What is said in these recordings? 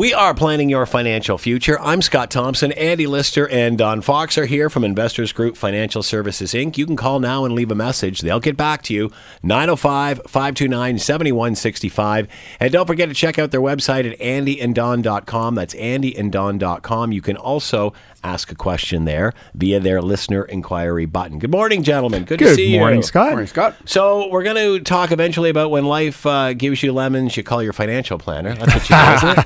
We are planning your financial future. I'm Scott Thompson. Andy Lister and Don Fox are here from Investors Group Financial Services Inc. You can call now and leave a message. They'll get back to you. 905 529 7165. And don't forget to check out their website at andyanddon.com. That's andyanddon.com. You can also ask a question there via their listener inquiry button. Good morning, gentlemen. Good, to Good see morning, you. Scott. Morning, Scott. So we're going to talk eventually about when life uh, gives you lemons, you call your financial planner. That's what you do, isn't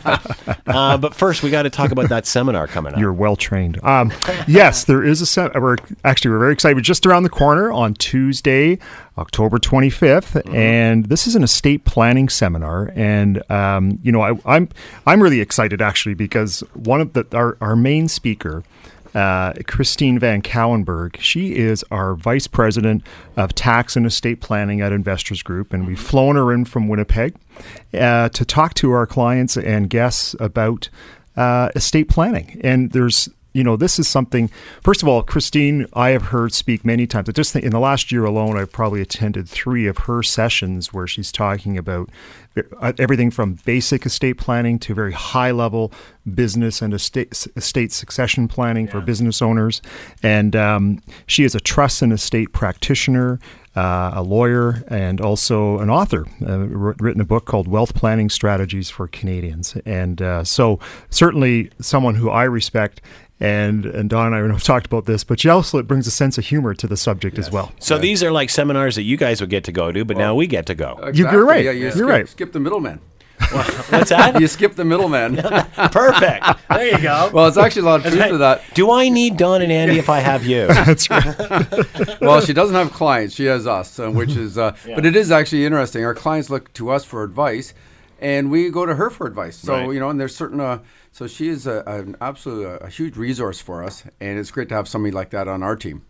it? Uh, but first, we got to talk about that seminar coming up. You're well trained. Um, yes, there is a set. We're actually we're very excited. We're just around the corner on Tuesday, October 25th, and this is an estate planning seminar. And um, you know, I, I'm I'm really excited actually because one of the our, our main speaker. Uh, Christine Van Cauwenberghe. She is our vice president of tax and estate planning at Investors Group, and we've flown her in from Winnipeg uh, to talk to our clients and guests about uh, estate planning. And there's, you know, this is something. First of all, Christine, I have heard speak many times. I just think in the last year alone, I've probably attended three of her sessions where she's talking about uh, everything from basic estate planning to very high level business and estate, estate succession planning for business owners. And um, she is a trust and estate practitioner. Uh, a lawyer and also an author, uh, written a book called Wealth Planning Strategies for Canadians. And uh, so, certainly someone who I respect. And, and Don and I have talked about this, but she also brings a sense of humor to the subject as well. so these are like seminars that you guys would get to go to, but now we get to go. You- you're right. Yeah, you You're skip, right. Skip the middleman. What's that? You skip the middleman. Perfect. There you go. well, it's actually a lot of truth to that. Do I need Don and Andy if I have you? That's right. Well, she doesn't have clients; she has us, uh, which is. Uh, But it is actually interesting. Our clients look to us for advice, and we go to her for advice. So Right. you know, and there's certain. Uh, so she is a, an absolute a, huge resource for us, and it's great to have somebody like that on our team.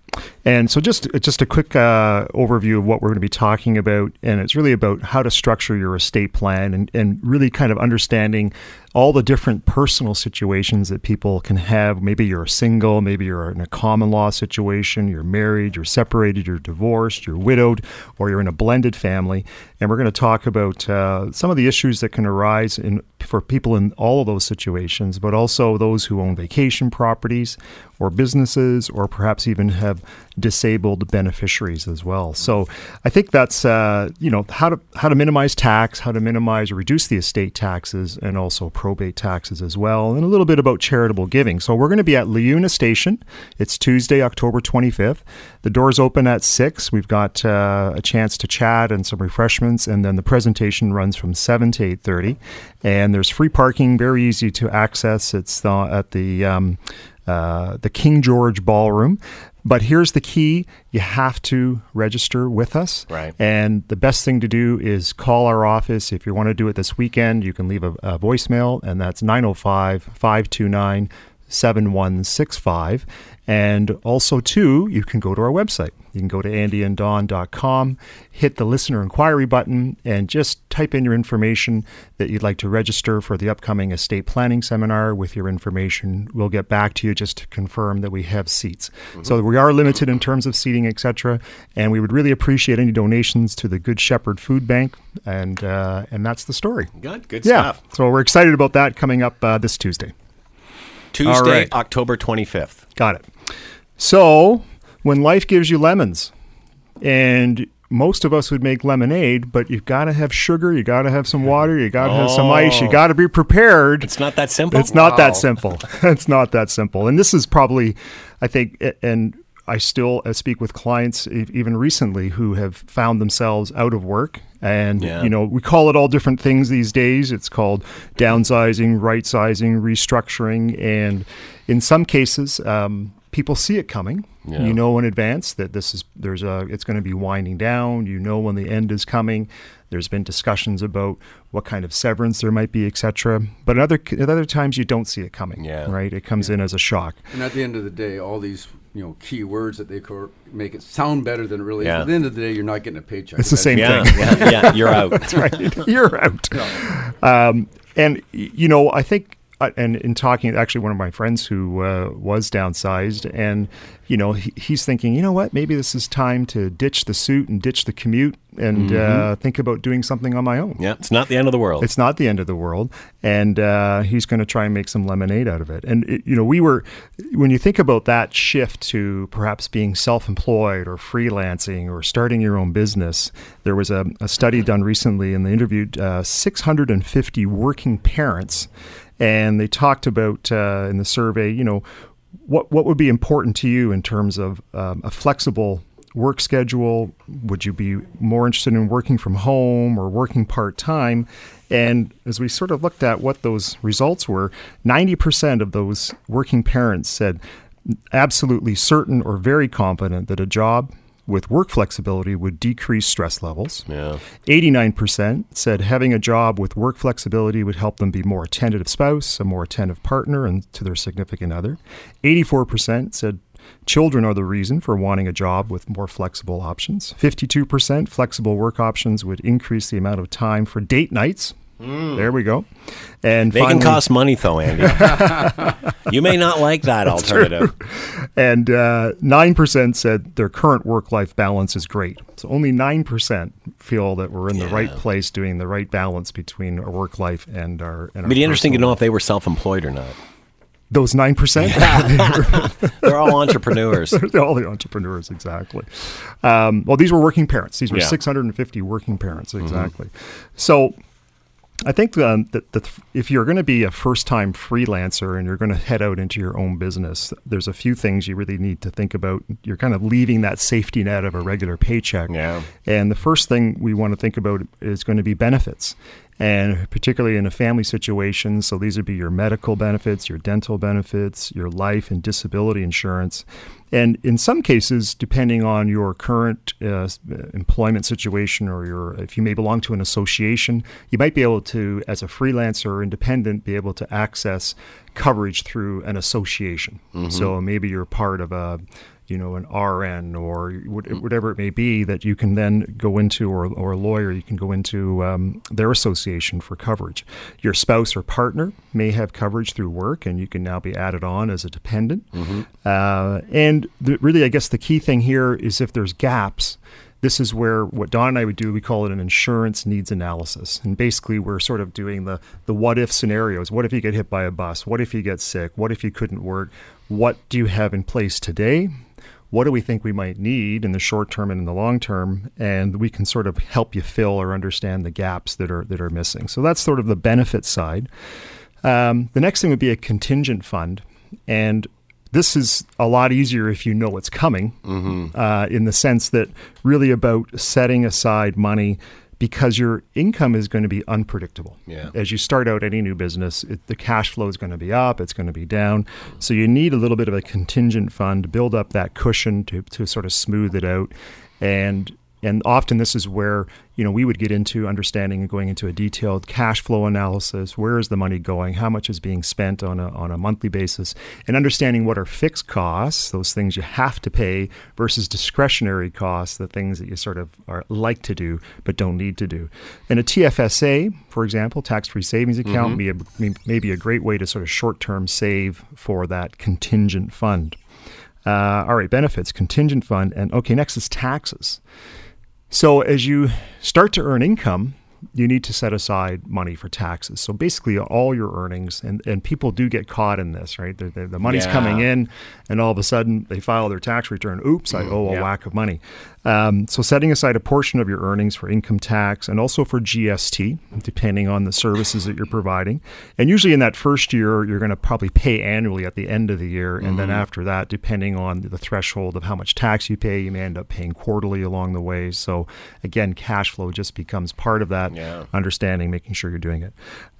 And so, just just a quick uh, overview of what we're going to be talking about, and it's really about how to structure your estate plan, and, and really kind of understanding all the different personal situations that people can have. Maybe you're single, maybe you're in a common law situation, you're married, you're separated, you're divorced, you're widowed, or you're in a blended family. And we're going to talk about uh, some of the issues that can arise in for people in all of those situations, but also those who own vacation properties or businesses, or perhaps even have disabled beneficiaries as well. So I think that's uh, you know how to how to minimize tax, how to minimize or reduce the estate taxes, and also probate taxes as well, and a little bit about charitable giving. So we're going to be at LIUNA Station. It's Tuesday, October 25th. The doors open at six. We've got uh, a chance to chat and some refreshments, and then the presentation runs from seven to eight thirty. And there's free parking, very easy to access. It's the, at the um, uh, the King George Ballroom. But here's the key you have to register with us. Right. And the best thing to do is call our office. If you want to do it this weekend, you can leave a, a voicemail, and that's 905 529 7165. And also, too, you can go to our website. You can go to andyanddon.com, hit the listener inquiry button, and just type in your information that you'd like to register for the upcoming estate planning seminar with your information. We'll get back to you just to confirm that we have seats. So we are limited in terms of seating, etc. And we would really appreciate any donations to the Good Shepherd Food Bank. And, uh, and that's the story. Good, good Yeah. stuff. So we're excited about that coming up uh, this Tuesday. Tuesday, right. October 25th. Got it. So, when life gives you lemons, and most of us would make lemonade, but you've got to have sugar, you got to have some water, you got to have some ice, you Oh. got to be prepared. It's not that simple. It's not Wow. that simple. it's not that simple. And this is probably, I think, and I still uh, speak with clients even recently who have found themselves out of work. And, Yeah. you know, we call it all different things these days. It's called downsizing, right sizing, restructuring. And in some cases, um, people see it coming. Yeah. You know in advance that this is there's a it's going to be winding down. You know when the end is coming. There's been discussions about what kind of severance there might be, etc. But at other at other times you don't see it coming. Yeah. Right. It comes in as a shock. And at the end of the day, all these you know key words that they co- make it sound better than it really Yeah. is. At the end of the day, you're not getting a paycheck. It's the same Yeah, thing. yeah, yeah, you're out. That's right. You're out. Um, and you know, I think uh, and in talking, actually, one of my friends who uh, was downsized, and you know, he, he's thinking, you know what, maybe this is time to ditch the suit and ditch the commute and uh, think about doing something on my own. Yeah, it's not the end of the world. It's not the end of the world, and uh, he's going to try and make some lemonade out of it. And it, you know, we were when you think about that shift to perhaps being self-employed or freelancing or starting your own business. There was a, a study done recently, and they interviewed uh, 650 working parents, and they talked about uh, in the survey, you know, what what would be important to you in terms of um, a flexible work schedule? Would you be more interested in working from home or working part time? And as we sort of looked at what those results were, 90% of those working parents said absolutely certain or very confident that a job with work flexibility would decrease stress levels. yeah. 89% said having a job with work flexibility would help them be more attentive spouse, a more attentive partner, and to their significant other. 84% said children are the reason for wanting a job with more flexible options. 52% flexible work options would increase the amount of time for date nights. There we go. And They can cost money, though, Andy. you may not like that alternative. And uh, 9% said their current work life balance is great. So only 9% feel that we're in the right place doing the right balance between our work life and our. And It'd be interesting to know if they were self-employed or not. Those 9%? They're all entrepreneurs. They're all the entrepreneurs, exactly. Um, well, these were working parents. These were Yeah. 650 working parents, exactly. So I think um, that the, if you're going to be a first time freelancer and you're going to head out into your own business, there's a few things you really need to think about. You're kind of leaving that safety net of a regular paycheck. Yeah. And the first thing we want to think about is going to be benefits. And particularly in a family situation, so these would be your medical benefits, your dental benefits, your life and disability insurance. And in some cases, depending on your current uh, employment situation or your, if you may belong to an association, you might be able to, as a freelancer or independent, be able to access coverage through an association. So maybe you're part of a, you know, an RN or whatever it may be that you can then go into, or, or a lawyer, you can go into um, their association for coverage. Your spouse or partner may have coverage through work, and you can now be added on as a dependent. Uh, and the, really, I guess the key thing here is if there's gaps, this is where what Don and I would do, we call it an insurance needs analysis. And basically, we're sort of doing the, the what if scenarios. What if you get hit by a bus? What if you get sick? What if you couldn't work? What do you have in place today? What do we think we might need in the short term and in the long term? And we can sort of help you fill or understand the gaps that are that are missing. So that's sort of the benefit side. Um, the next thing would be a contingent fund, and this is a lot easier if you know what's coming, uh, in the sense that really about setting aside money because your income is going to be unpredictable. Yeah. As you start out any new business, it, the cash flow is going to be up, it's going to be down. So you need a little bit of a contingent fund to build up that cushion to, to sort of smooth it out. And and often this is where you know we would get into understanding and going into a detailed cash flow analysis. Where is the money going? How much is being spent on a on a monthly basis? And understanding what are fixed costs, those things you have to pay, versus discretionary costs, the things that you sort of are like to do but don't need to do. And a TFSA, for example, tax-free savings account, may, may, may be a great way to sort of short-term save for that contingent fund. Uh, all right, benefits, contingent fund, and okay, next is taxes. So as you start to earn income, you need to set aside money for taxes. So basically, all your earnings, and, and people do get caught in this, right? The, the, the money's Yeah. coming in, and all of a sudden they file their tax return. Oops, I mm, owe a Yeah. whack of money. Um, so setting aside a portion of your earnings for income tax and also for GST, depending on the services that you're providing. And usually in that first year, you're going to probably pay annually at the end of the year, and then after that, depending on the threshold of how much tax you pay, you may end up paying quarterly along the way. So again, cash flow just becomes part of that Yeah. understanding, making sure you're doing it.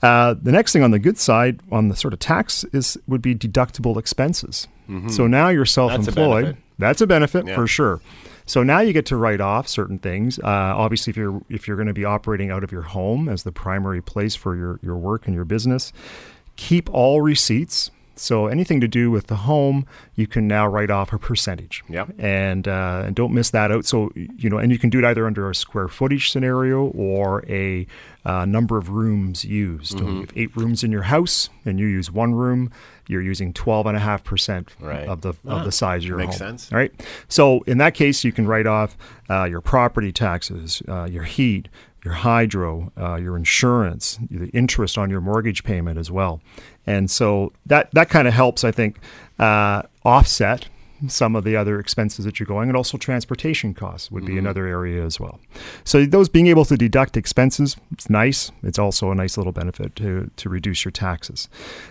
Uh, the next thing on the good side, on the sort of tax, is would be deductible expenses. So now you're self-employed. benefit. That's a benefit Yeah. for sure. So now you get to write off certain things. Uh, obviously, if you're if you're going to be operating out of your home as the primary place for your your work and your business, keep all receipts So anything to do with the home, you can now write off a percentage. Yep. And uh, and don't miss that out. So you know, and you can do it either under a square footage scenario or a uh, number of rooms used. So you have eight rooms in your house, and you use one room. You're using twelve and a half percent Right. of the Ah, of the size of your makes home. sense. All right. So in that case, you can write off uh, your property taxes, uh, your heat, your hydro, uh, your insurance, the interest on your mortgage payment as well. And so that that kind of helps, I think, uh, offset some of the other expenses that you're going, and also transportation costs would be another area as well. So those being able to deduct expenses, it's nice. It's also a nice little benefit to to reduce your taxes.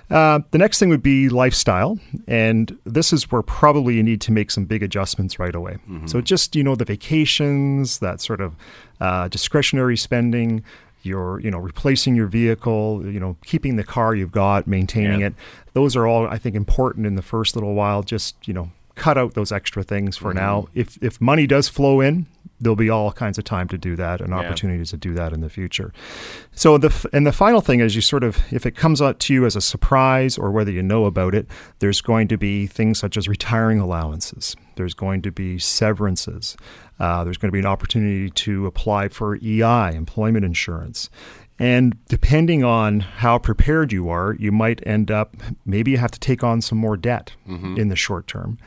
Uh, the next thing would be lifestyle, and this is where probably you need to make some big adjustments right away. So just you know the vacations, that sort of uh, discretionary spending. Your, you know, replacing your vehicle, you know, keeping the car you've got, maintaining Yeah. it. Those are all, I think, important in the first little while. Just, you know, cut out those extra things for now. If if money does flow in, there'll be all kinds of time to do that and opportunities to do that in the future. So the f- and the final thing is you sort of if it comes out to you as a surprise or whether you know about it, there's going to be things such as retiring allowances. There's going to be severances. Uh, there's going to be an opportunity to apply for EI, employment insurance. And depending on how prepared you are, you might end up maybe you have to take on some more debt in the short term,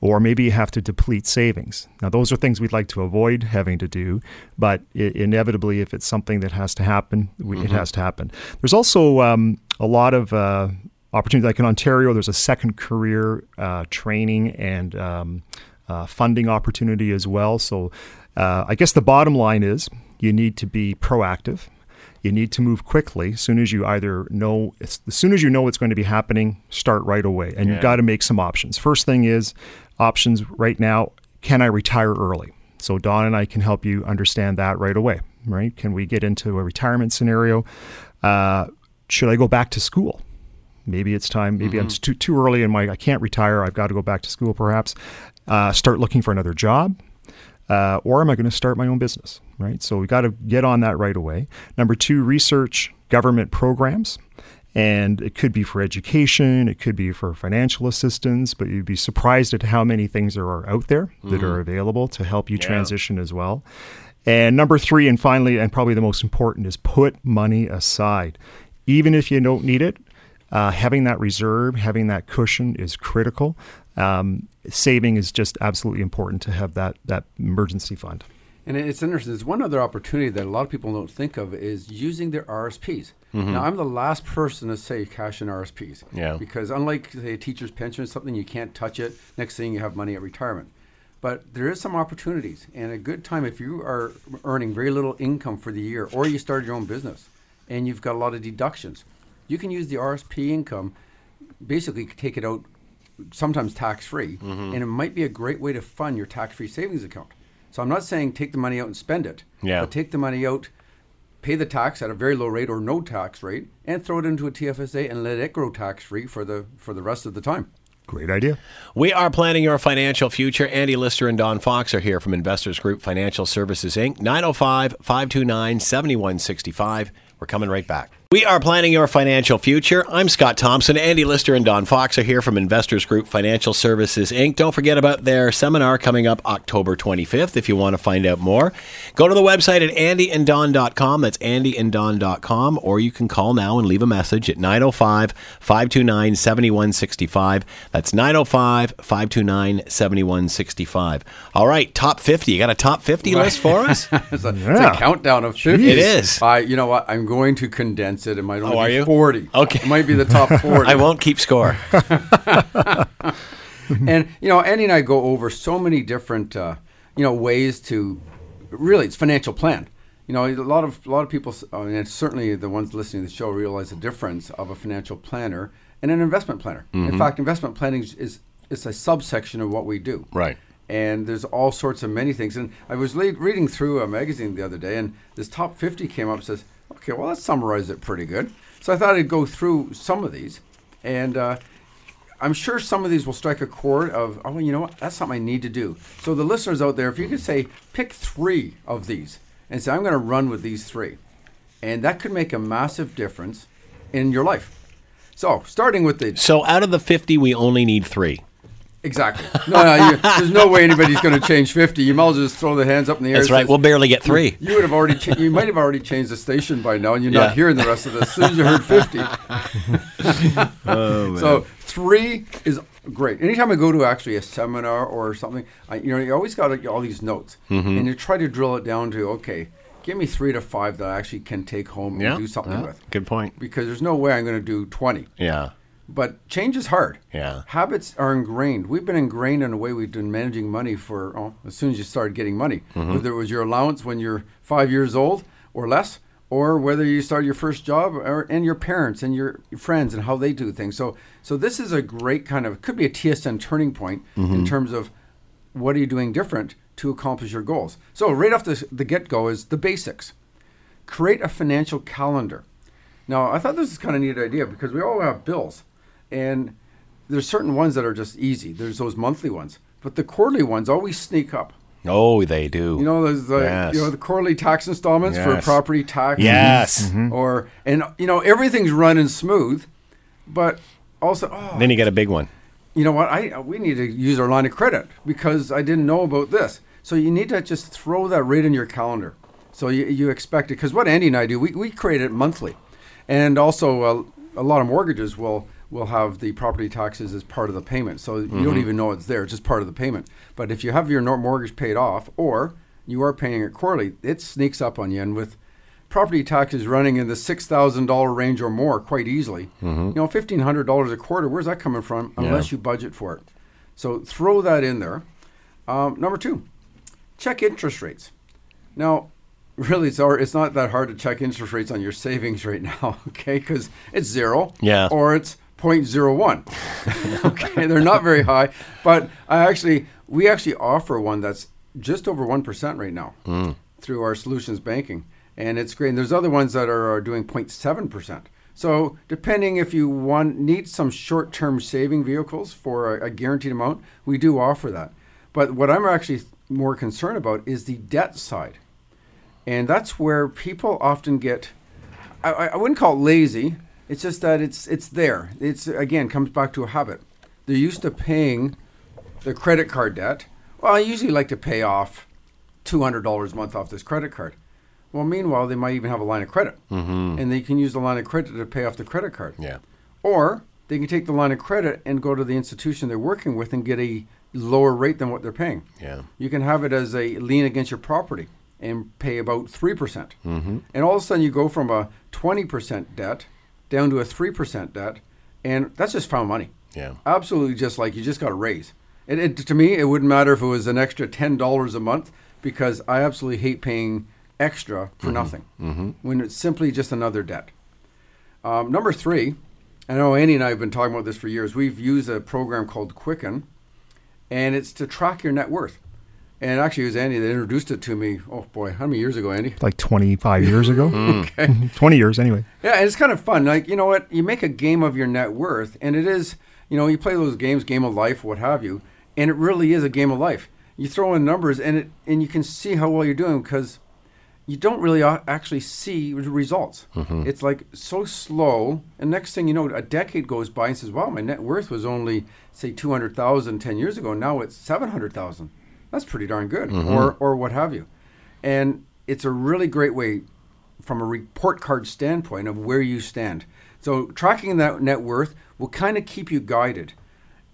or maybe you have to deplete savings. Now, those are things we'd like to avoid having to do, but i inevitably, if it's something that has to happen, we, it has to happen. There's also um, a lot of uh, opportunities, like in Ontario, there's a second career uh, training and um, uh, funding opportunity as well. So, uh, I guess the bottom line is you need to be proactive. You need to move quickly. As soon as you either know, as soon as you know what's going to be happening, start right away. And Yeah. you've got to make some options. First thing is options right now. Can I retire early? So Don and I can help you understand that right away. Right? Can we get into a retirement scenario? Uh, should I go back to school? Maybe it's time. Maybe I'm too too early in my. I can't retire. I've got to go back to school. Perhaps uh, start looking for another job uh, or am I going to start my own business? Right. So we got to get on that right away. Number two, research government programs. And it could be for education, it could be for financial assistance, but you'd be surprised at how many things there are out there that are available to help you Yeah. transition as well. And number three, and finally, and probably the most important, is put money aside. Even if you don't need it, uh, having that reserve, having that cushion is critical. Um, saving is just absolutely important to have that that emergency fund. And it's interesting. There's one other opportunity that a lot of people don't think of is using their RSPs. Now, I'm the last person to say cash in RSPs. Yeah. Because unlike say a teacher's pension, it's something you can't touch it. Next thing you have money at retirement. But there is some opportunities, and a good time if you are earning very little income for the year, or you started your own business, and you've got a lot of deductions, you can use the RSP income, basically take it out sometimes tax free, Mm-hmm. and it might be a great way to fund your tax free savings account. So I'm not saying take the money out and spend it, Yeah. but take the money out, pay the tax at a very low rate or no tax rate, and throw it into a TFSA and let it grow tax free for the for the rest of the time. Great idea. We are planning your financial future. Andy Lister and Don Fox are here from Investors Group Financial Services Inc. 905 529 7165. We're coming right back. We are planning your financial future. I'm Scott Thompson. Andy Lister and Don Fox are here from Investors Group Financial Services Inc. Don't forget about their seminar coming up October 25th if you want to find out more. Go to the website at andyanddon.com. That's andyanddon.com. Or you can call now and leave a message at 905 529 7165. That's 905 529 7165. All right, top 50. You got a top 50 list for us? It's a, it's a countdown of 50. It is. I, you know what? I'm going to condense it. It might only Oh, are be you? 40. Okay. It might be the top 40. I won't keep score. and you know, Andy and I go over so many different, uh, you know, ways to really it's financial plan. You know, a lot of a lot of people, I mean, and certainly the ones listening to the show realize the difference of a financial planner and an investment planner. Mm-hmm. In fact, investment planning is, is is a subsection of what we do. Right. And there's all sorts of many things. And I was le- reading through a magazine the other day, and this top 50 came up and says, okay, well, that summarized it pretty good. So I thought I'd go through some of these. And uh, I'm sure some of these will strike a chord of, oh, you know what? That's something I need to do. So the listeners out there, if you could say, pick three of these and say, I'm going to run with these three. And that could make a massive difference in your life. So starting with the So out of the 50, we only need three. Exactly. No, no, you, there's no way anybody's going to change 50. You might as well just throw the hands up in the air. That's right. says, We'll barely get three. You would have already. Cha- you might have already changed the station by now, and you're Yeah. not hearing the rest of this. As soon as you heard 50. Oh, So three is great. Anytime I go to actually a seminar or something, I, you know, you always got all these notes, Mm-hmm. and you try to drill it down to okay, give me three to five that I actually can take home Yeah. and do something Yeah. with. Good point. Because there's no way I'm going to do 20. Yeah. But change is hard. Yeah. Habits are ingrained. We've been ingrained in a way we've been managing money for oh, as soon as you started getting money. Mm-hmm. Whether it was your allowance when you're five years old or less, or whether you started your first job, or and your parents and your friends and how they do things. So, so this is a great kind of could be a TSN turning point Mm-hmm. in terms of what are you doing different to accomplish your goals. So, right off the, the get go is the basics. Create a financial calendar. Now, I thought this is kind of neat idea because we all have bills, and there's certain ones that are just easy. There's those monthly ones, but the quarterly ones always sneak up. Oh, they do. You know, there's the Yes. you know the quarterly tax installments for property tax. Yes. Or and you know everything's running smooth, but also oh, Then you get a big one. you know what? I we need to use our line of credit because I didn't know about this. So you need to just throw that right in your calendar. So you, you expect it because what Andy and I do, we, we create it monthly, and also uh, a lot of mortgages will will have the property taxes as part of the payment. So you don't even know it's there; it's just part of the payment. But if you have your mortgage paid off, or you are paying it quarterly, it sneaks up on you. And with property taxes running in the six thousand dollar range or more quite easily. You know, fifteen hundred dollars a quarter. Where's that coming from? Unless you budget for it. So throw that in there. Um, number two, check interest rates. Now, really, it's it's not that hard to check interest rates on your savings right now, okay? Because it's zero, Yeah. or it's 0.01. okay, they're not very high, but I actually we actually offer one that's just over one percent right now hmm. through our solutions banking, and it's great. And there's other ones that are, are doing 0.7 percent. So depending if you want need some short-term saving vehicles for a, a guaranteed amount, we do offer that. But what I'm actually more concerned about is the debt side, and that's where people often get. I, I I wouldn't call it lazy. It's just that it's it's there. It's again comes back to a habit. They're used to paying the credit card debt. Well, I usually like to pay off two hundred dollars a month off this credit card. Well, meanwhile, they might even have a line of credit, mm-hmm. and they can use the line of credit to pay off the credit card. Yeah. Or they can take the line of credit and go to the institution they're working with and get a lower rate than what they're paying. Yeah. You can have it as a lien against your property and pay about 3%. percent mm-hmm. And all of a sudden you go from a 20% debt down to a 3% debt, and that's just found money. Yeah. Absolutely just like you just got a raise. It, it, to me, it wouldn't matter if it was an extra $10 a month because I absolutely hate paying extra for nothing when it's simply just another debt. Um, number three, I know Andy and I have been talking about this for years. We've used a program called Quicken, and it's to track your net worth. And actually, it was Andy that introduced it to me. Oh boy, how many years ago, Andy? Like 25 years ago. Hmm. Mm-hmm. Okay. 20 years anyway. Yeah, and it's kind of fun. Like, you know what? You make a game of your net worth, and it is, you know, you play those games, game of life, what have you, and it really is a game of life. You throw in numbers, and it and you can see how well you're doing because you don't really actually see the results. Mm-hmm. It's like so slow, and next thing you know, a decade goes by and says, "Wow, my net worth was only say 200,000 10 years ago. Now it's 700,000. That's pretty darn good." Or or what have you. And it's a really great way from a report card standpoint of where you stand. So tracking that net worth will kind of keep you guided,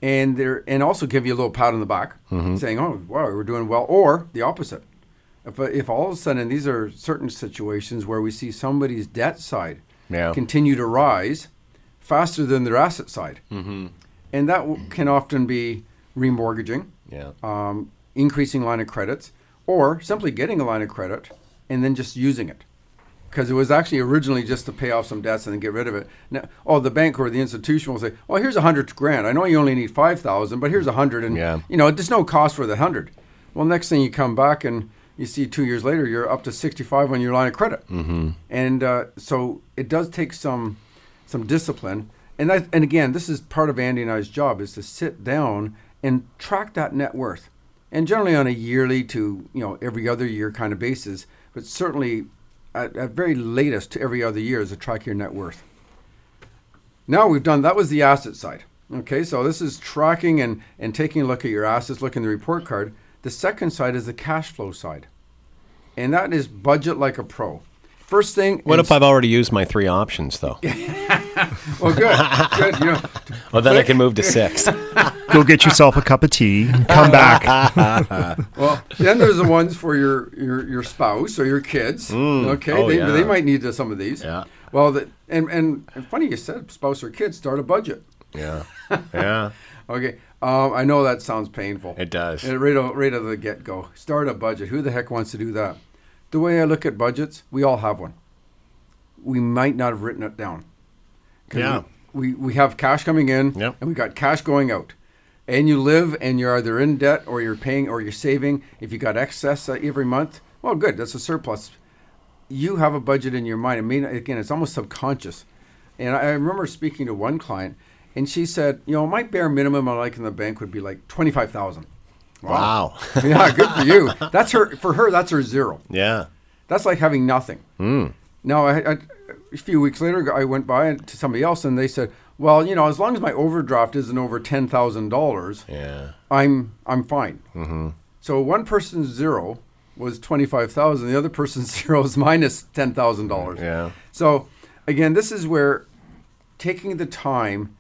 and there and also give you a little pat on the back, saying, "Oh, wow, we're doing well," or the opposite. If, if all of a sudden these are certain situations where we see somebody's debt side Yeah. continue to rise faster than their asset side, mm-hmm. and that w- can often be remortgaging, Yeah. um, increasing line of credits, or simply getting a line of credit and then just using it. Because it was actually originally just to pay off some debts and then get rid of it. Now, oh, the bank or the institution will say, "Well, here's a hundred grand. I know you only need five thousand, but here's a hundred, and Yeah. you know there's no cost for the hundred. Well, next thing you come back and you see two years later you're up to sixty-five on your line of credit, mm-hmm. and uh, so it does take some some discipline. And I, and again, this is part of Andy and I's job is to sit down and track that net worth, and generally on a yearly to you know every other year kind of basis, but certainly at, at very latest to every other year is to track your net worth. now we've done that was the asset side. Okay, so this is tracking and, and taking a look at your assets, looking at the report card. The second side is the cash flow side. And that is budget like a pro. First thing What if I've already used my three options, though? well good. good. You know, Well, then I can move to six. Go get yourself a cup of tea. Come back. well, then there's the ones for your, your, your spouse or your kids. okay, Oh, they, yeah. they might need some of these. Yeah. Well, the, and, and and funny you said spouse or kids start a budget. Yeah. Yeah. Okay, um, I know that sounds painful. It does. And right, o- right out of the get go, start a budget. Who the heck wants to do that? The way I look at budgets, we all have one. We might not have written it down. Yeah. We, we have cash coming in, Yep. and we got cash going out. And you live, and you're either in debt or you're paying or you're saving. If you got excess uh, every month, well, good. That's a surplus. You have a budget in your mind. I mean, again, it's almost subconscious. And I remember speaking to one client, and she said, you know, my bare minimum I like in the bank would be like twenty five thousand. Wow. yeah, good for you. That's her. For her, that's her zero. yeah. That's like having nothing. Now, I, I, a few weeks later, I went by to somebody else, and they said, "Well, you know, as long as my overdraft isn't over ten thousand dollars, Yeah. I'm I'm fine." Mm-hmm. So one person's zero was twenty five thousand. The other person's zero is minus ten thousand dollars. Yeah. So again, this is where taking the time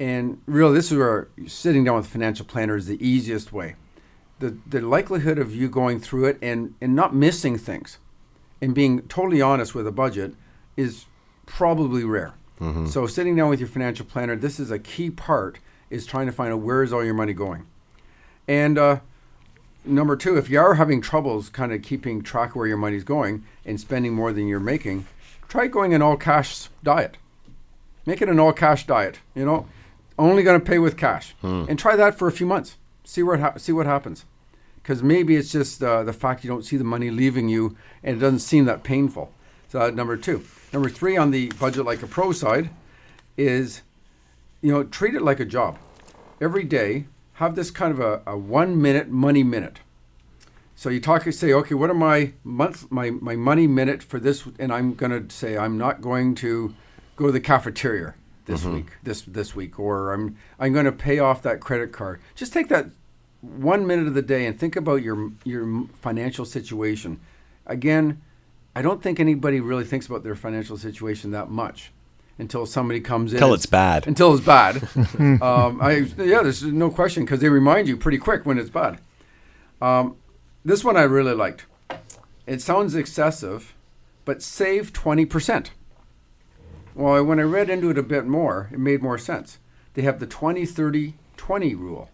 and really this is where sitting down with a financial planner is the easiest way. The the likelihood of you going through it and, and not missing things and being totally honest with a budget is probably rare. So sitting down with your financial planner, this is a key part is trying to find out where is all your money going. And uh, number two, if you are having troubles kind of keeping track of where your money's going and spending more than you're making, try going an all cash diet. Make it an all cash diet. You know, only going to pay with cash, and try that for a few months. See where ha- see what happens. Because maybe it's just uh, the fact you don't see the money leaving you, and it doesn't seem that painful. So uh, number two. Number three on the budget like a pro side is, you know, treat it like a job. Every day, have this kind of a, a one minute money minute. So you talk, and say, okay, what are my month, my, my money minute for this? And I'm going to say, I'm not going to go to the cafeteria this week, this this week, or I'm I'm going to pay off that credit card. Just take that one minute of the day and think about your your financial situation. Again, I don't think anybody really thinks about their financial situation that much until somebody comes in. Until it's bad. Until it's bad. um, I yeah, there's no question because they remind you pretty quick when it's bad. Um, this one I really liked. It sounds excessive, but save twenty percent. Well, when I read into it a bit more, it made more sense. They have the 20 30 20 rule.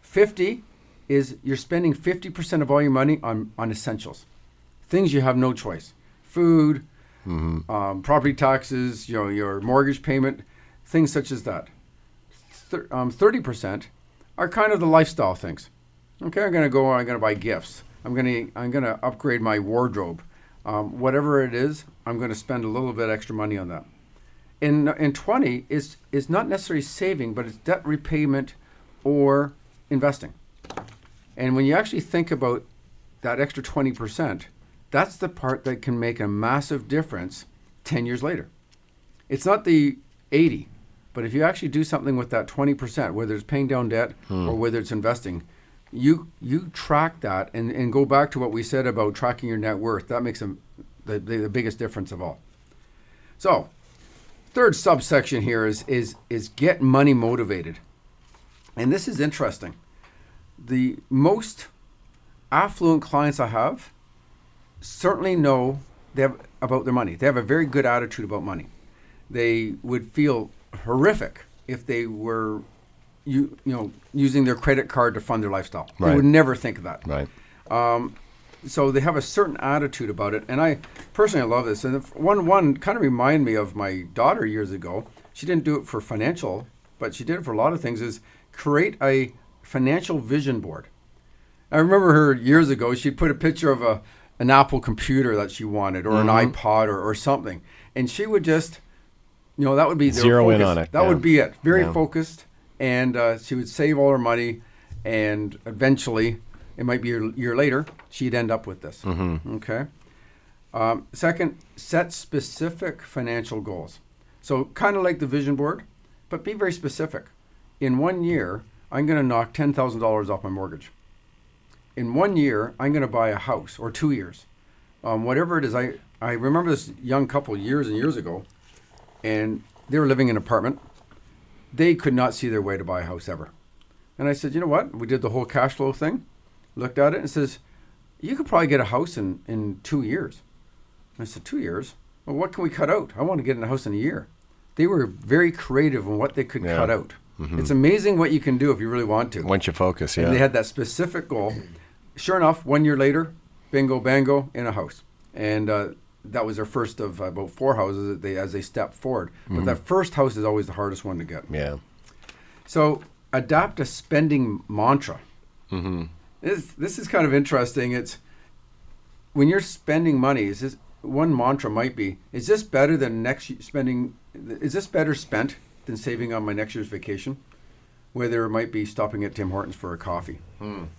50 is you're spending 50% of all your money on, on essentials, things you have no choice food, um, property taxes, you know, your mortgage payment, things such as that. Thir- um, 30% are kind of the lifestyle things. Okay, I'm going to go, I'm going to buy gifts. I'm going to I'm going to upgrade my wardrobe. Um, whatever it is, I'm going to spend a little bit extra money on that. In in 20 is is not necessarily saving, but it's debt repayment or investing. And when you actually think about that extra 20%, that's the part that can make a massive difference 10 years later. It's not the 80, but if you actually do something with that 20%, whether it's paying down debt hmm. or whether it's investing, you you track that and, and go back to what we said about tracking your net worth. That makes a, the, the, the biggest difference of all. So, third subsection here is is is get money motivated. And this is interesting. The most affluent clients I have certainly know they have about their money. They have a very good attitude about money. They would feel horrific if they were you you know using their credit card to fund their lifestyle. They would never think of that Right. Um, so they have a certain attitude about it, and I personally love this. And one one kind of remind me of my daughter years ago. She didn't do it for financial, but she did it for a lot of things. Is create a financial vision board. I remember her years ago. She'd put a picture of a an Apple computer that she wanted, or an iPod, or, or something, and she would just, you know, that would be Zero in on it, That yeah. would be it. Very Yeah. focused, and uh, she would save all her money, and eventually, it might be a year later, she'd end up with this. Okay. Um, second, set specific financial goals. So kind of like the vision board, but be very specific. In one year, I'm going to knock ten thousand dollars off my mortgage. In one year, I'm going to buy a house, or two years, um, whatever it is. I I remember this young couple years and years ago, and they were living in an apartment. They could not see their way to buy a house ever. And I said, you know what? We did the whole cash flow thing, looked at it, and says, you could probably get a house in, in two years. I said, two years? Well, what can we cut out? I want to get in a house in a year. They were very creative in what they could Yeah. cut out. It's amazing what you can do if you really want to. Once you focus, yeah. And they had that specific goal. Sure enough, one year later, bingo, bango, in a house. And uh, that was their first of about four houses that they, as they stepped forward. But that first house is always the hardest one to get. yeah. So adopt a spending mantra. Mm-hmm. This this is kind of interesting. It's when you're spending money. Is this one mantra might be? Is this better than next spending? Is this better spent than saving on my next year's vacation? Whether it might be stopping at Tim Hortons for a coffee.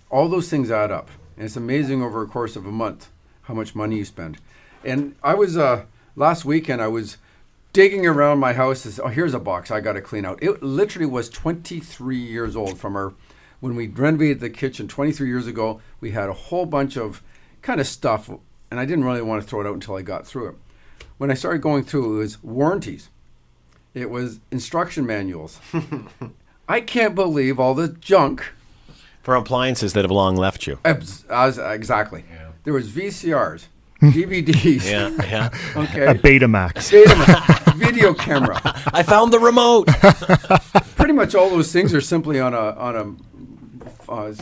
All those things add up, and it's amazing over a course of a month how much money you spend. And I was uh, last weekend. I was digging around my house. Is, oh, here's a box I got to clean out. It literally was 23 years old from our when we renovated the kitchen 23 years ago. We had a whole bunch of kind of stuff, and I didn't really want to throw it out until I got through it. When I started going through, it was warranties. It was instruction manuals. I can't believe all the junk For appliances that have long left you. Abs- as, exactly. There was VCRs, DVDs. Yeah, yeah. A Okay. Betamax. Video camera. I found the remote. Pretty much all those things are simply on a on a uh,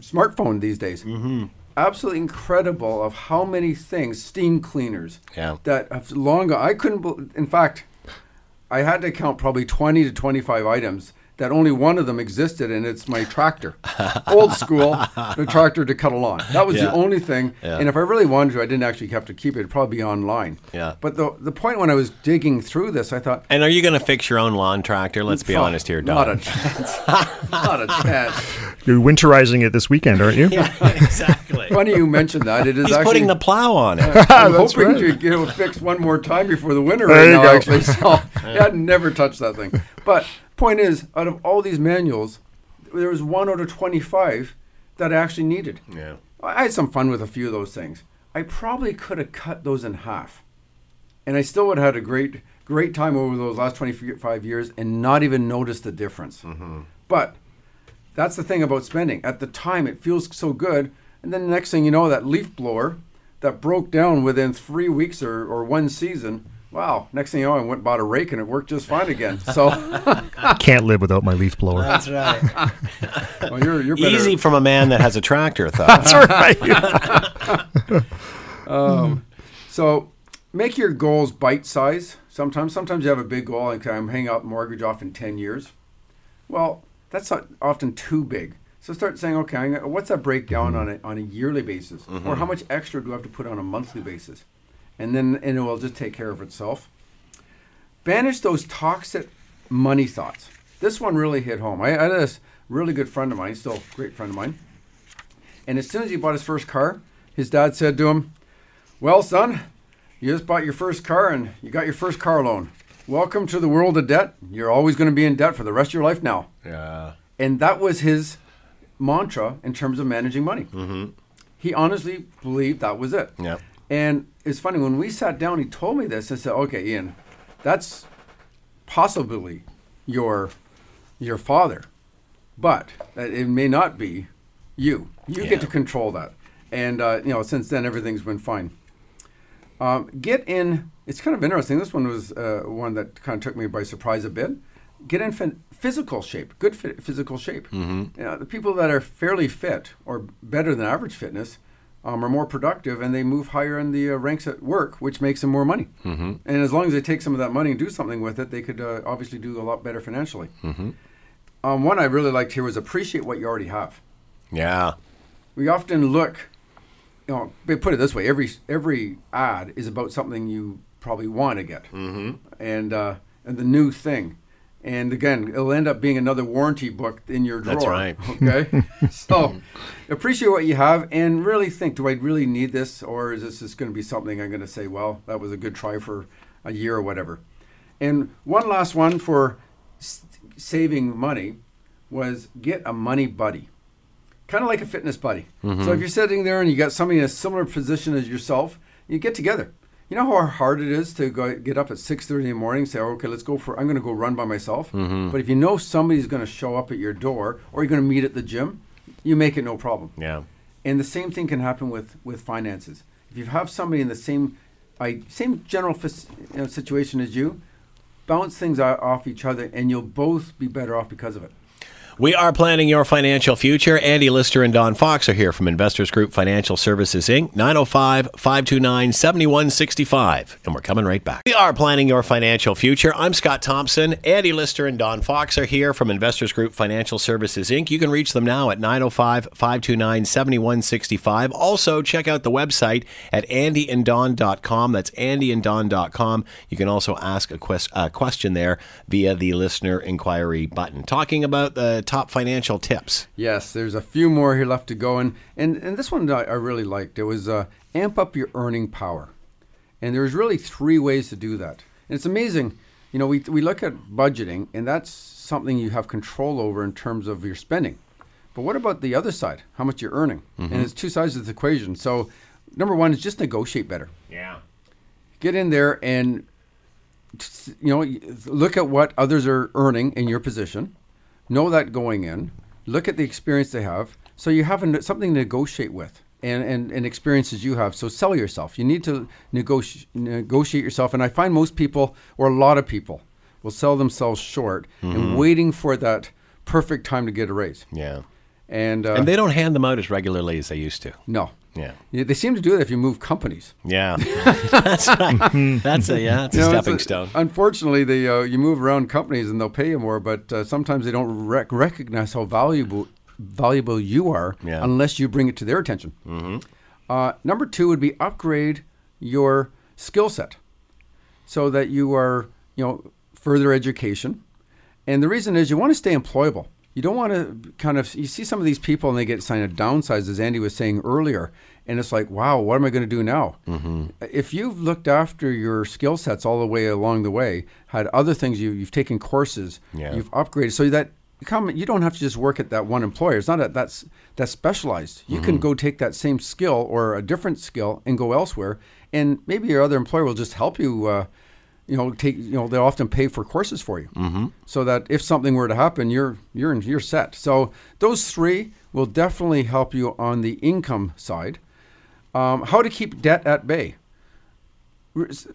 smartphone these days. Mm-hmm. Absolutely incredible of how many things, steam cleaners, Yeah. that have long. I couldn't. bel in fact, I had to count probably twenty to twenty-five items that only one of them existed, and it's my tractor, old school, the tractor to cut a lawn. That was Yeah. the only thing. Yeah. And if I really wanted to, I didn't actually have to keep it. It'd probably be online. Yeah. But the the point when I was digging through this, I thought, And are you going to fix your own lawn tractor? Let's be "Fuck, honest here, Not a chance. not a chance. You're winterizing it this weekend, aren't you? yeah, exactly. Funny you mentioned that. It is He's actually. putting the plow on it. I'm hoping right. to get it fixed one more time before the winter There right you now, go. actually. So yeah, I'd never touched that thing. But point is, out of all these manuals, there was one out of 25 that I actually needed. Yeah. I had some fun with a few of those things. I probably could have cut those in half. And I still would have had a great, great time over those last 25 years and not even noticed the difference. Mm-hmm. But that's the thing about spending. At the time, it feels so good. And then the next thing you know, that leaf blower that broke down within three weeks or, or one season. Wow. Next thing you know, I went and bought a rake and it worked just fine again. So, Can't live without my leaf blower. That's right. well, you're, you're better. Easy from a man that has a tractor, thought. That's right. Um, so make your goals bite size. Sometimes, sometimes you have a big goal, like I'm hanging out mortgage off in 10 years. Well, that's not often too big. So start saying, okay, what's that breakdown mm-hmm. on a, on a yearly basis? Or mm-hmm. how much extra do I have to put on a monthly basis? And then and it will just take care of itself. Banish those toxic money thoughts. This one really hit home. I, I had this really good friend of mine, still a great friend of mine. And as soon as he bought his first car, his dad said to him, well, son, you just bought your first car and you got your first car loan. Welcome to the world of debt. You're always going to be in debt for the rest of your life now. Yeah. And that was his mantra in terms of managing money. Mm-hmm. He honestly believed that was it. Yeah. And it's funny, when we sat down, he told me this. I said, okay, Ian, that's possibly your, your father, but it may not be you. You Yeah. get to control that. And, uh, you know, since then, everything's been fine. Um, get in. It's kind of interesting. This one was uh, one that kind of took me by surprise a bit. Get in physical shape, good physical shape. Mm-hmm. You know, the people that are fairly fit or better than average fitness um, are more productive and they move higher in the uh, ranks at work, which makes them more money. Mm-hmm. And as long as they take some of that money and do something with it, they could uh, obviously do a lot better financially. Mm-hmm. Um, one I really liked here was appreciate what you already have Yeah. we often look you know but put it this way every every ad is about something you probably want to get mm-hmm. and uh, and the new thing and again it'll end up being another warranty book in your drawer That's right. okay so appreciate what you have and really think do i really need this or is this just going to be something i'm going to say well that was a good try for a year or whatever And one last one for s- saving money was get a money buddy. Kind of like a fitness buddy. So mm-hmm. if you're sitting there and you got somebody in a similar position as yourself, you get together. You know how hard it is to go get up at 6:30 in the morning and say, "Okay, let's go for I'm going to go run by myself." Mm-hmm. But if you know somebody's going to show up at your door or you're going to meet at the gym, you make it no problem. Yeah. And the same thing can happen with, with finances. If you have somebody in the same I, same general fis- you know, situation as you, bounce things off each other, and you'll both be better off because of it. We are planning your financial future. Andy Lister and Don Fox are here from Investors Group Financial Services Inc. 905 529 7165. And we're coming right back. We are planning your financial future. I'm Scott Thompson. Andy Lister and Don Fox are here from Investors Group Financial Services Inc. You can reach them now at 905 529 7165. Also, check out the website at andyanddon.com. That's andyanddon.com. You can also ask a quest- question there via the listener inquiry button. Talking about the top financial tips. Yes, there's a few more here left to go, and and, and this one I, I really liked. It was uh, amp up your earning power, and there's really three ways to do that. And it's amazing, you know, we we look at budgeting, and that's something you have control over in terms of your spending. But what about the other side? How much you're earning? And it's two sides of the equation. So, number one is just negotiate better. Yeah. Get in there and you know look at what others are earning in your position know that going in look at the experience they have. So you have a, something to negotiate with and, and, and experiences you have. So sell yourself. You need to negoti- negotiate yourself. And i find most people or a lot of people will sell themselves short and waiting for that perfect time to get a raise. Yeah. and, uh, And they don't hand them out as regularly as they used to. no Yeah. Yeah, they seem to do it if you move companies Yeah. that's right. That's a yeah, it's a know, stepping it's a- stone. Unfortunately, they uh, you move around companies and they'll pay you more, but uh, sometimes they don't rec- recognize how valuable valuable you are Yeah. unless you bring it to their attention. Mm-hmm. Uh, number two would be upgrade your skill set so that you are you know further education, and the reason is you want to stay employable. You don't want to kind of you see some of these people and they get kind of downsized, as Andy was saying earlier, and it's like, wow, what am I going to do now? Mm-hmm. If you've looked after your skill sets all the way along the way, had other things you you've taken courses, Yeah. you've upgraded, so that you come you don't have to just work at that one employer. It's not that that's that's specialized. You can go take that same skill or a different skill and go elsewhere, and maybe your other employer will just help you. Uh, you know, take you know they often pay for courses for you, mm-hmm. so that if something were to happen, you're you're you're set. So those three will definitely help you on the income side. Um, how to keep debt at bay.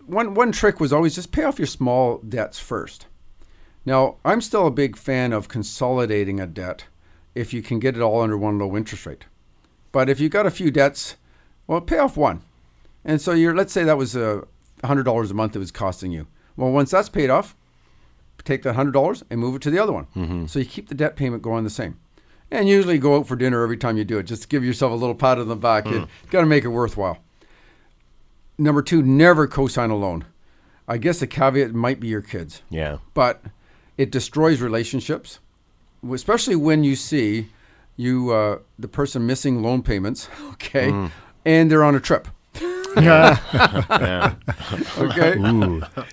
One one trick was always just pay off your small debts first. Now I'm still a big fan of consolidating a debt if you can get it all under one low interest rate. But if you got a few debts, well, pay off one. And so you're let's say that was a hundred dollars a month it was costing you. Well, once that's paid off, take that hundred dollars and move it to the other one. Mm-hmm. So you keep the debt payment going the same. And usually go out for dinner every time you do it. Just give yourself a little pat on the back. You mm. got to make it worthwhile. Number two, never co-sign a loan. I guess the caveat might be your kids Yeah. but it destroys relationships, especially when you see you uh, the person missing loan payments, okay, mm. and they're on a trip, Yeah. okay.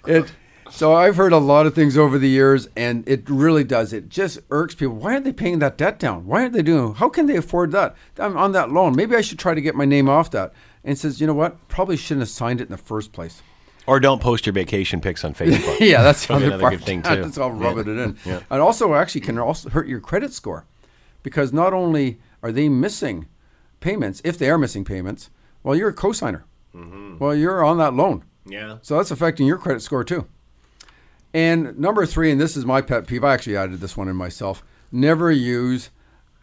It. So I've heard a lot of things over the years, and it really does. It just irks people. Why aren't they paying that debt down? Why aren't they doing? How can they afford that? I'm on that loan. Maybe I should try to get my name off that. And says, you know what? Probably shouldn't have signed it in the first place. Or don't post your vacation pics on Facebook. yeah, that's the Probably other another part. good thing, too. That's all rubbing it in. Yeah. And also, actually, can also hurt your credit score, because not only are they missing payments, if they are missing payments, well, you're a cosigner. Mm-hmm. Well, you're on that loan, yeah. so that's affecting your credit score too. And number three, and this is my pet peeve. I actually added this one in myself. Never use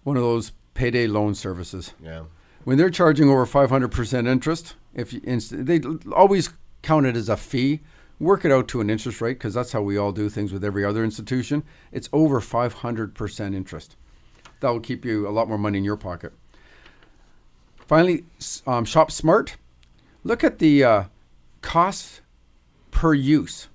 one of those payday loan services Yeah. when they're charging over 500% interest, if you, inst- they always count it as a fee, work it out to an interest rate because that's how we all do things with every other institution. It's over 500% interest. That will keep you a lot more money in your pocket. Finally, um, shop smart. Look at the uh, costs per use.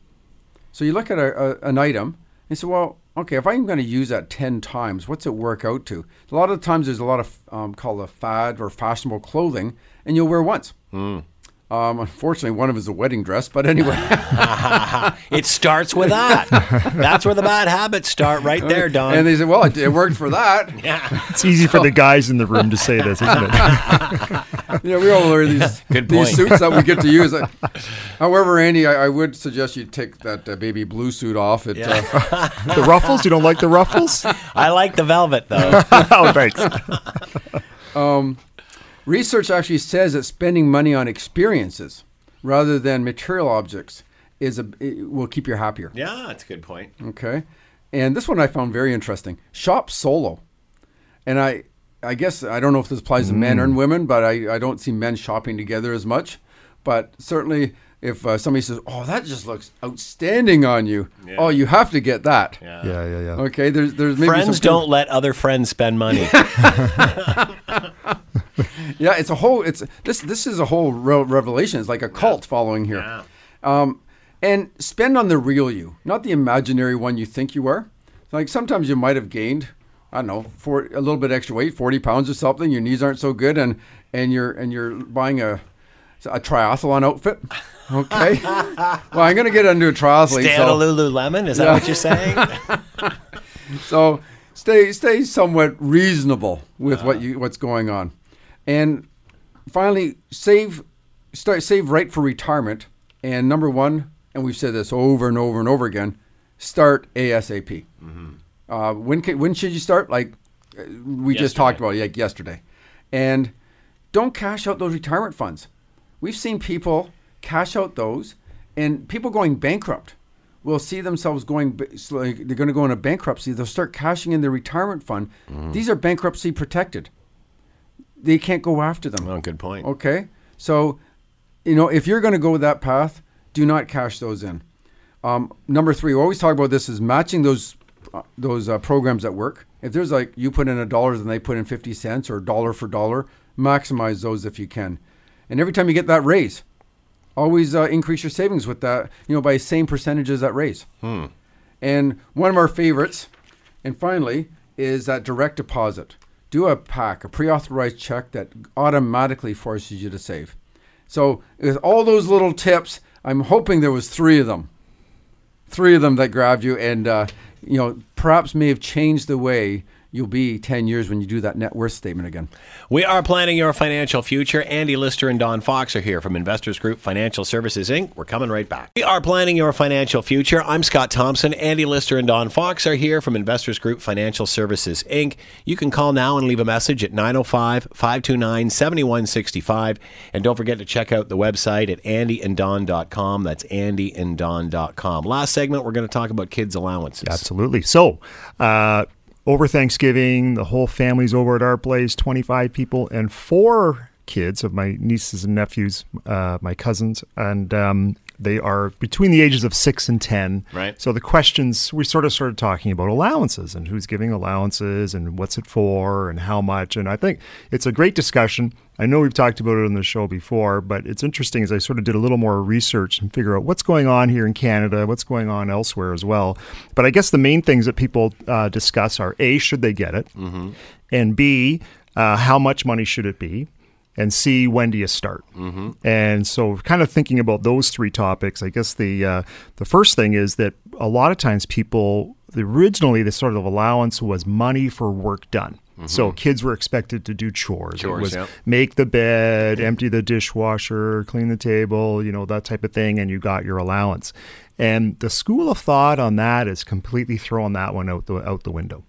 So you look at a, a, an item and say, well, okay, if I'm going to use that 10 times, what's it work out to? A lot of times there's a lot of um, called a fad or fashionable clothing, and you'll wear once. Um, unfortunately, one of them is a wedding dress, but anyway. It starts with that. That's where the bad habits start, right there, Don. and they said, well, it, it worked for that. yeah. It's easy for the guys in the room to say this, isn't it? Yeah, we all wear these, Good these point. suits that we get to use. However, Andy, I, I would suggest you take that uh, baby blue suit off. It, Yeah. uh, the ruffles? You don't like the ruffles? I like the velvet though. oh, thanks. Research actually says that spending money on experiences rather than material objects is a will keep you happier. yeah, that's a good point. Okay. And this one I found very interesting. Shop solo. And I I guess I don't know if this applies to men and women, but I, I don't see men shopping together as much. But certainly if uh, somebody says, "Oh, that just looks outstanding on you." Yeah. Oh, you have to get that. Yeah. Yeah, yeah, yeah. Okay, there's there's maybe Friends some don't let other friends spend money. Yeah, it's a whole it's this this is a whole re- revelation. It's like a cult following here. Yeah. Um, and spend on the real you, not the imaginary one you think you are. Like sometimes you might have gained, I don't know, for a little bit extra weight, forty pounds or something. Your knees aren't so good, and and you're and you're buying a a triathlon outfit. Okay. well, I'm gonna get into a triathlete. Stay so- out of Lululemon. Is that what you're saying? so stay stay somewhat reasonable with what you what's going on, and finally save start save right for retirement. And number one, and we've said this over and over and over again, start ASAP. Uh, when ca- when should you start? Like uh, we just talked Yesterday. about, like yesterday, and don't cash out those retirement funds. We've seen people cash out those, and people going bankrupt will see themselves going. Like they're going to go into bankruptcy. They'll start cashing in their retirement fund. These are bankruptcy protected. They can't go after them. oh, good point. Okay, so you know if you're going to go that path, do not cash those in. Um, number three, we always talk about this is matching those uh, those uh, programs that work. If there's like you put in a dollar and they put in fifty cents or dollar for dollar, maximize those if you can. And every time you get that raise, always uh, increase your savings with that. You know by the same percentage as that raise. And one of our favorites, and finally, is that direct deposit. Do a pack, a pre authorized check that automatically forces you to save. So, with all those little tips, I'm hoping there was three of them. Three of them that grabbed you and, uh, you know, perhaps may have changed the way you'll be 10 years when you do that net worth statement again. We are planning your financial future. Andy Lister and Don Fox are here from Investors Group Financial Services Inc. We're coming right back. We are planning your financial future. I'm Scott Thompson. Andy Lister and Don Fox are here from Investors Group Financial Services Inc. You can call now and leave a message at 905 529 7165. And don't forget to check out the website at andyanddon.com. That's andyanddon.com. Last segment, we're going to talk about kids' allowances. Absolutely. So, uh, over Thanksgiving, the whole family's over at our place 25 people and four kids of my nieces and nephews, uh, my cousins, and um, they are between the ages of six and 10. Right. So, the questions we sort of started talking about allowances and who's giving allowances and what's it for and how much. And I think it's a great discussion. I know we've talked about it on the show before, but it's interesting as I sort of did a little more research and figure out what's going on here in Canada, what's going on elsewhere as well. But I guess the main things that people uh, discuss are A, should they get it? And B, uh, how much money should it be? And C, when do you start? Mm-hmm. And so, kind of thinking about those three topics, I guess the uh, the first thing is that a lot of times people, the, originally the sort of allowance was money for work done. So kids were expected to do chores. Chores, it was yeah. make the bed, empty the dishwasher, clean the table, you know, that type of thing, and you got your allowance. And the school of thought on that is completely throwing that one out the out the window.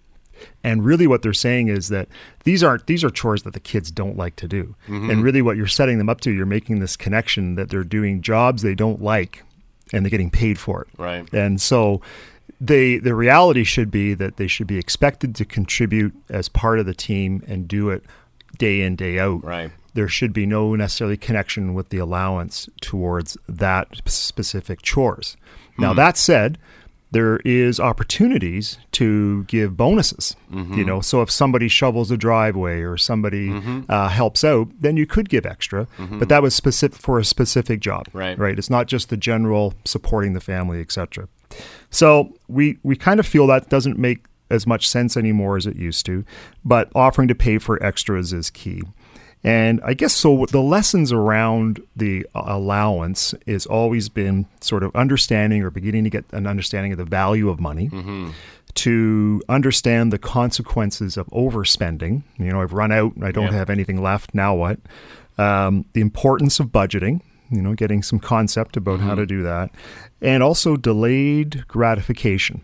And really, what they're saying is that these aren't these are chores that the kids don't like to do. Mm-hmm. And really, what you're setting them up to, you're making this connection that they're doing jobs they don't like, and they're getting paid for it. Right. And so, they the reality should be that they should be expected to contribute as part of the team and do it day in day out. Right. There should be no necessarily connection with the allowance towards that specific chores. Now hmm. that said, there is opportunities to give bonuses. You mm-hmm. know, so if somebody shovels a driveway or somebody mm-hmm. uh, helps out, then you could give extra. Mm-hmm. But that was specific for a specific job. Right. Right. It's not just the general supporting the family, etc. So we we kind of feel that doesn't make as much sense anymore as it used to, but offering to pay for extras is key. And I guess so. The lessons around the allowance is always been sort of understanding or beginning to get an understanding of the value of money. To understand the consequences of overspending. You know, I've run out, I don't Yeah. have anything left. Now what? Um, the importance of budgeting, you know, getting some concept about how to mm-hmm. do that. And also delayed gratification.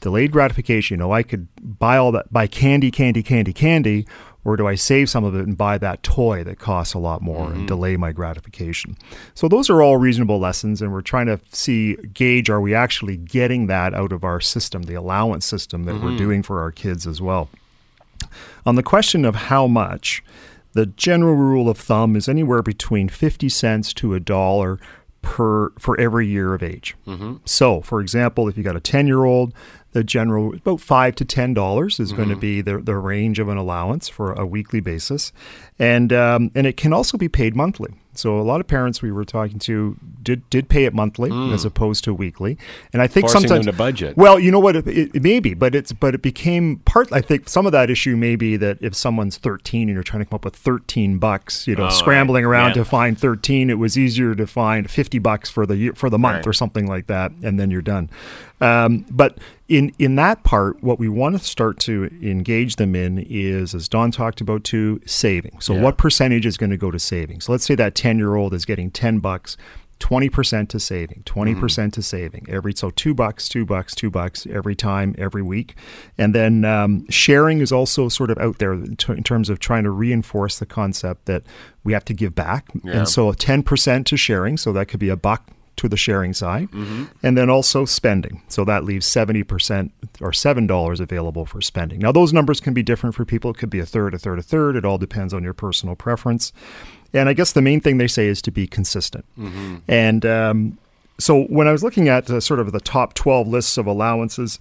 Delayed gratification, you know, I could buy all that, buy candy, candy, candy, candy, or do I save some of it and buy that toy that costs a lot more and mm-hmm. delay my gratification? So those are all reasonable lessons, and we're trying to see, gauge, are we actually getting that out of our system, the allowance system that we're mm-hmm. doing for our kids as well? On the question of how much, the general rule of thumb is anywhere between 50 cents to a dollar per for every year of age. So, for example, if you got a 10-year-old, the general about 5 to 10 dollars is going to be the, the range of an allowance for a weekly basis. And um, and it can also be paid monthly. So a lot of parents we were talking to did did pay it monthly as opposed to weekly. And I think Forcing them sometimes to budget. well, you know what? It, it, it may be, but it's but it became part. I think some of that issue may be that if someone's 13 and you're trying to come up with 13 bucks, you know, Oh, scrambling right. around Yeah. to find 13, it was easier to find 50 bucks for the year, for the month Right. or something like that, and then you're done. Um, but in in that part, what we want to start to engage them in is, as Don talked about too, saving. So Yeah. what percentage is going to go to savings? So let's say that 10 year old is getting 10 bucks. 20% to saving 20% to saving every so two bucks two bucks two bucks every time every week. And then um, sharing is also sort of out there in, ter- in terms of trying to reinforce the concept that we have to give back. Yeah. and so 10% to sharing so that could be a buck to the sharing side. And then also spending so that leaves 70% or $7 available for spending. Now those numbers can be different for people. It could be a third a third a third. It all depends on your personal preference and i guess the main thing they say is to be consistent. And um, so when i was looking at uh, sort of the top 12 lists of allowances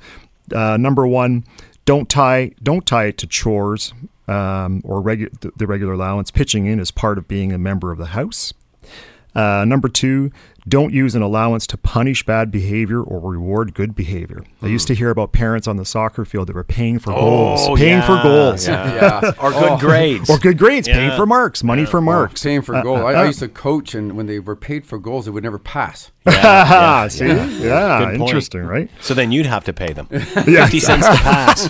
uh, number one don't tie don't tie it to chores um, or regu- the, the regular allowance. Pitching in is part of being a member of the house uh, number two, don't use an allowance to punish bad behavior or reward good behavior. I used to hear about parents on the soccer field that were paying for goals, paying for Oh, goals, yeah. Yeah. Or good Oh. grades. or good grades, paying for marks, money for marks. Paying for goals. uh, I, I uh. used to coach, and when they were paid for goals, they would never pass. Yeah, See, yeah. yeah, Good interesting, right? So then you'd have to pay them 50 cents to pass.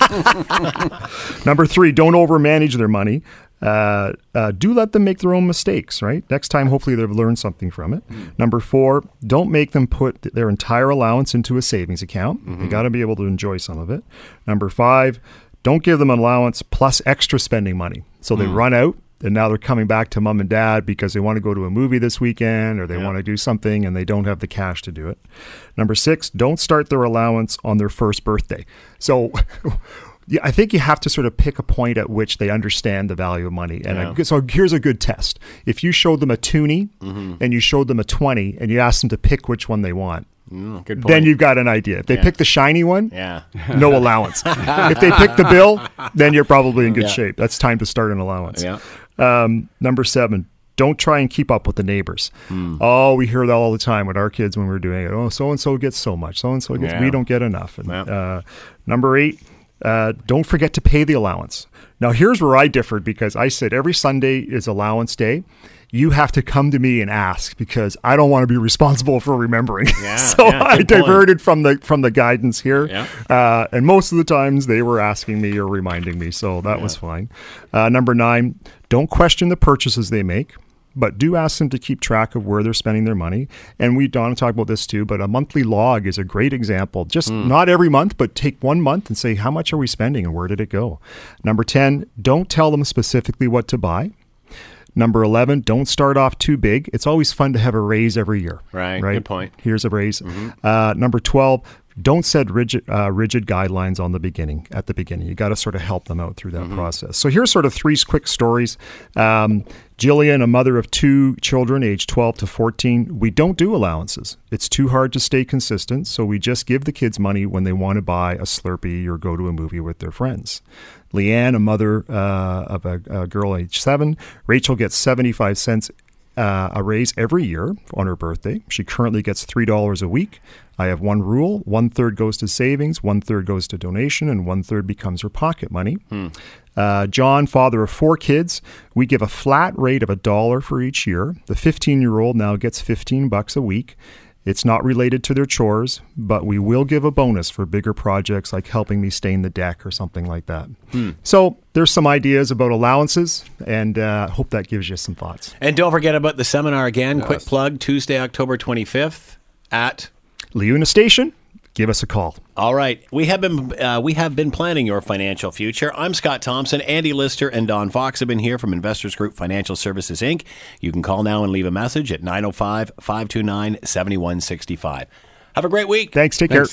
Number three, don't overmanage their money. Uh, uh, do let them make their own mistakes, right? Next time, hopefully, they've learned something from it. Number four, don't make them put their entire allowance into a savings account. They got to be able to enjoy some of it. Number five, don't give them an allowance plus extra spending money. So they run out and now they're coming back to mom and dad because they want to go to a movie this weekend or they Yeah. want to do something and they don't have the cash to do it. Number six, don't start their allowance on their first birthday. So I think you have to sort of pick a point at which they understand the value of money. And I- Yeah. so here's a good test. If you showed them a toonie Mm-hmm. and you showed them a 20 and you asked them to pick which one they want, Mm, good point. then you've got an idea. If they Yeah. pick the shiny one, yeah. no allowance. if they pick the bill, then you're probably in good Yeah. shape. That's time to start an allowance. Yeah. Um, number seven, don't try and keep up with the neighbors. Hmm. Oh, we hear that all the time with our kids when we're doing it. Oh, so and so gets so much. So and so gets. Yeah. We don't get enough. And Yeah. uh, number eight, uh, don't forget to pay the allowance. Now, here's where I differed because I said every Sunday is allowance day. You have to come to me and ask because I don't want to be responsible for remembering. Yeah, so yeah, I good point. diverted from the from the guidance here. Yeah. Uh, and most of the times they were asking me or reminding me, so that was fine. Uh, number nine, don't question the purchases they make, but do ask them to keep track of where they're spending their money. And we, Donna, talk about this too, but a monthly log is a great example. Just not every month, but take one month and say, how much are we spending and where did it go? Number 10, don't tell them specifically what to buy. Number 11, don't start off too big. It's always fun to have a raise every year. Right, good point. Here's a raise. Uh, number 12, don't set rigid, uh, rigid guidelines on the beginning, at the beginning. You got to sort of help them out through that process. So here's sort of three quick stories. Um, Jillian, a mother of two children, aged 12 to 14, we don't do allowances. It's too hard to stay consistent, so we just give the kids money when they want to buy a Slurpee or go to a movie with their friends. Leanne, a mother uh, of a, a girl aged seven, Rachel gets 75 cents uh, a raise every year on her birthday. She currently gets $3 a week. I have one rule one third goes to savings, one third goes to donation, and one third becomes her pocket money. Uh, John, father of four kids, we give a flat rate of a dollar for each year. The 15 year old now gets 15 bucks a week. It's not related to their chores, but we will give a bonus for bigger projects like helping me stain the deck or something like that. So there's some ideas about allowances, and uh, hope that gives you some thoughts. And don't forget about the seminar again. Quick plug Tuesday, October 25th at LIUNA Station, give us a call. All right, we have been uh, we have been planning your financial future. I'm Scott Thompson. Andy Lister and Don Fox have been here from Investors Group Financial Services Inc. You can call now and leave a message at 905 529 7165. Have a great week. Thanks. Take Thanks. care.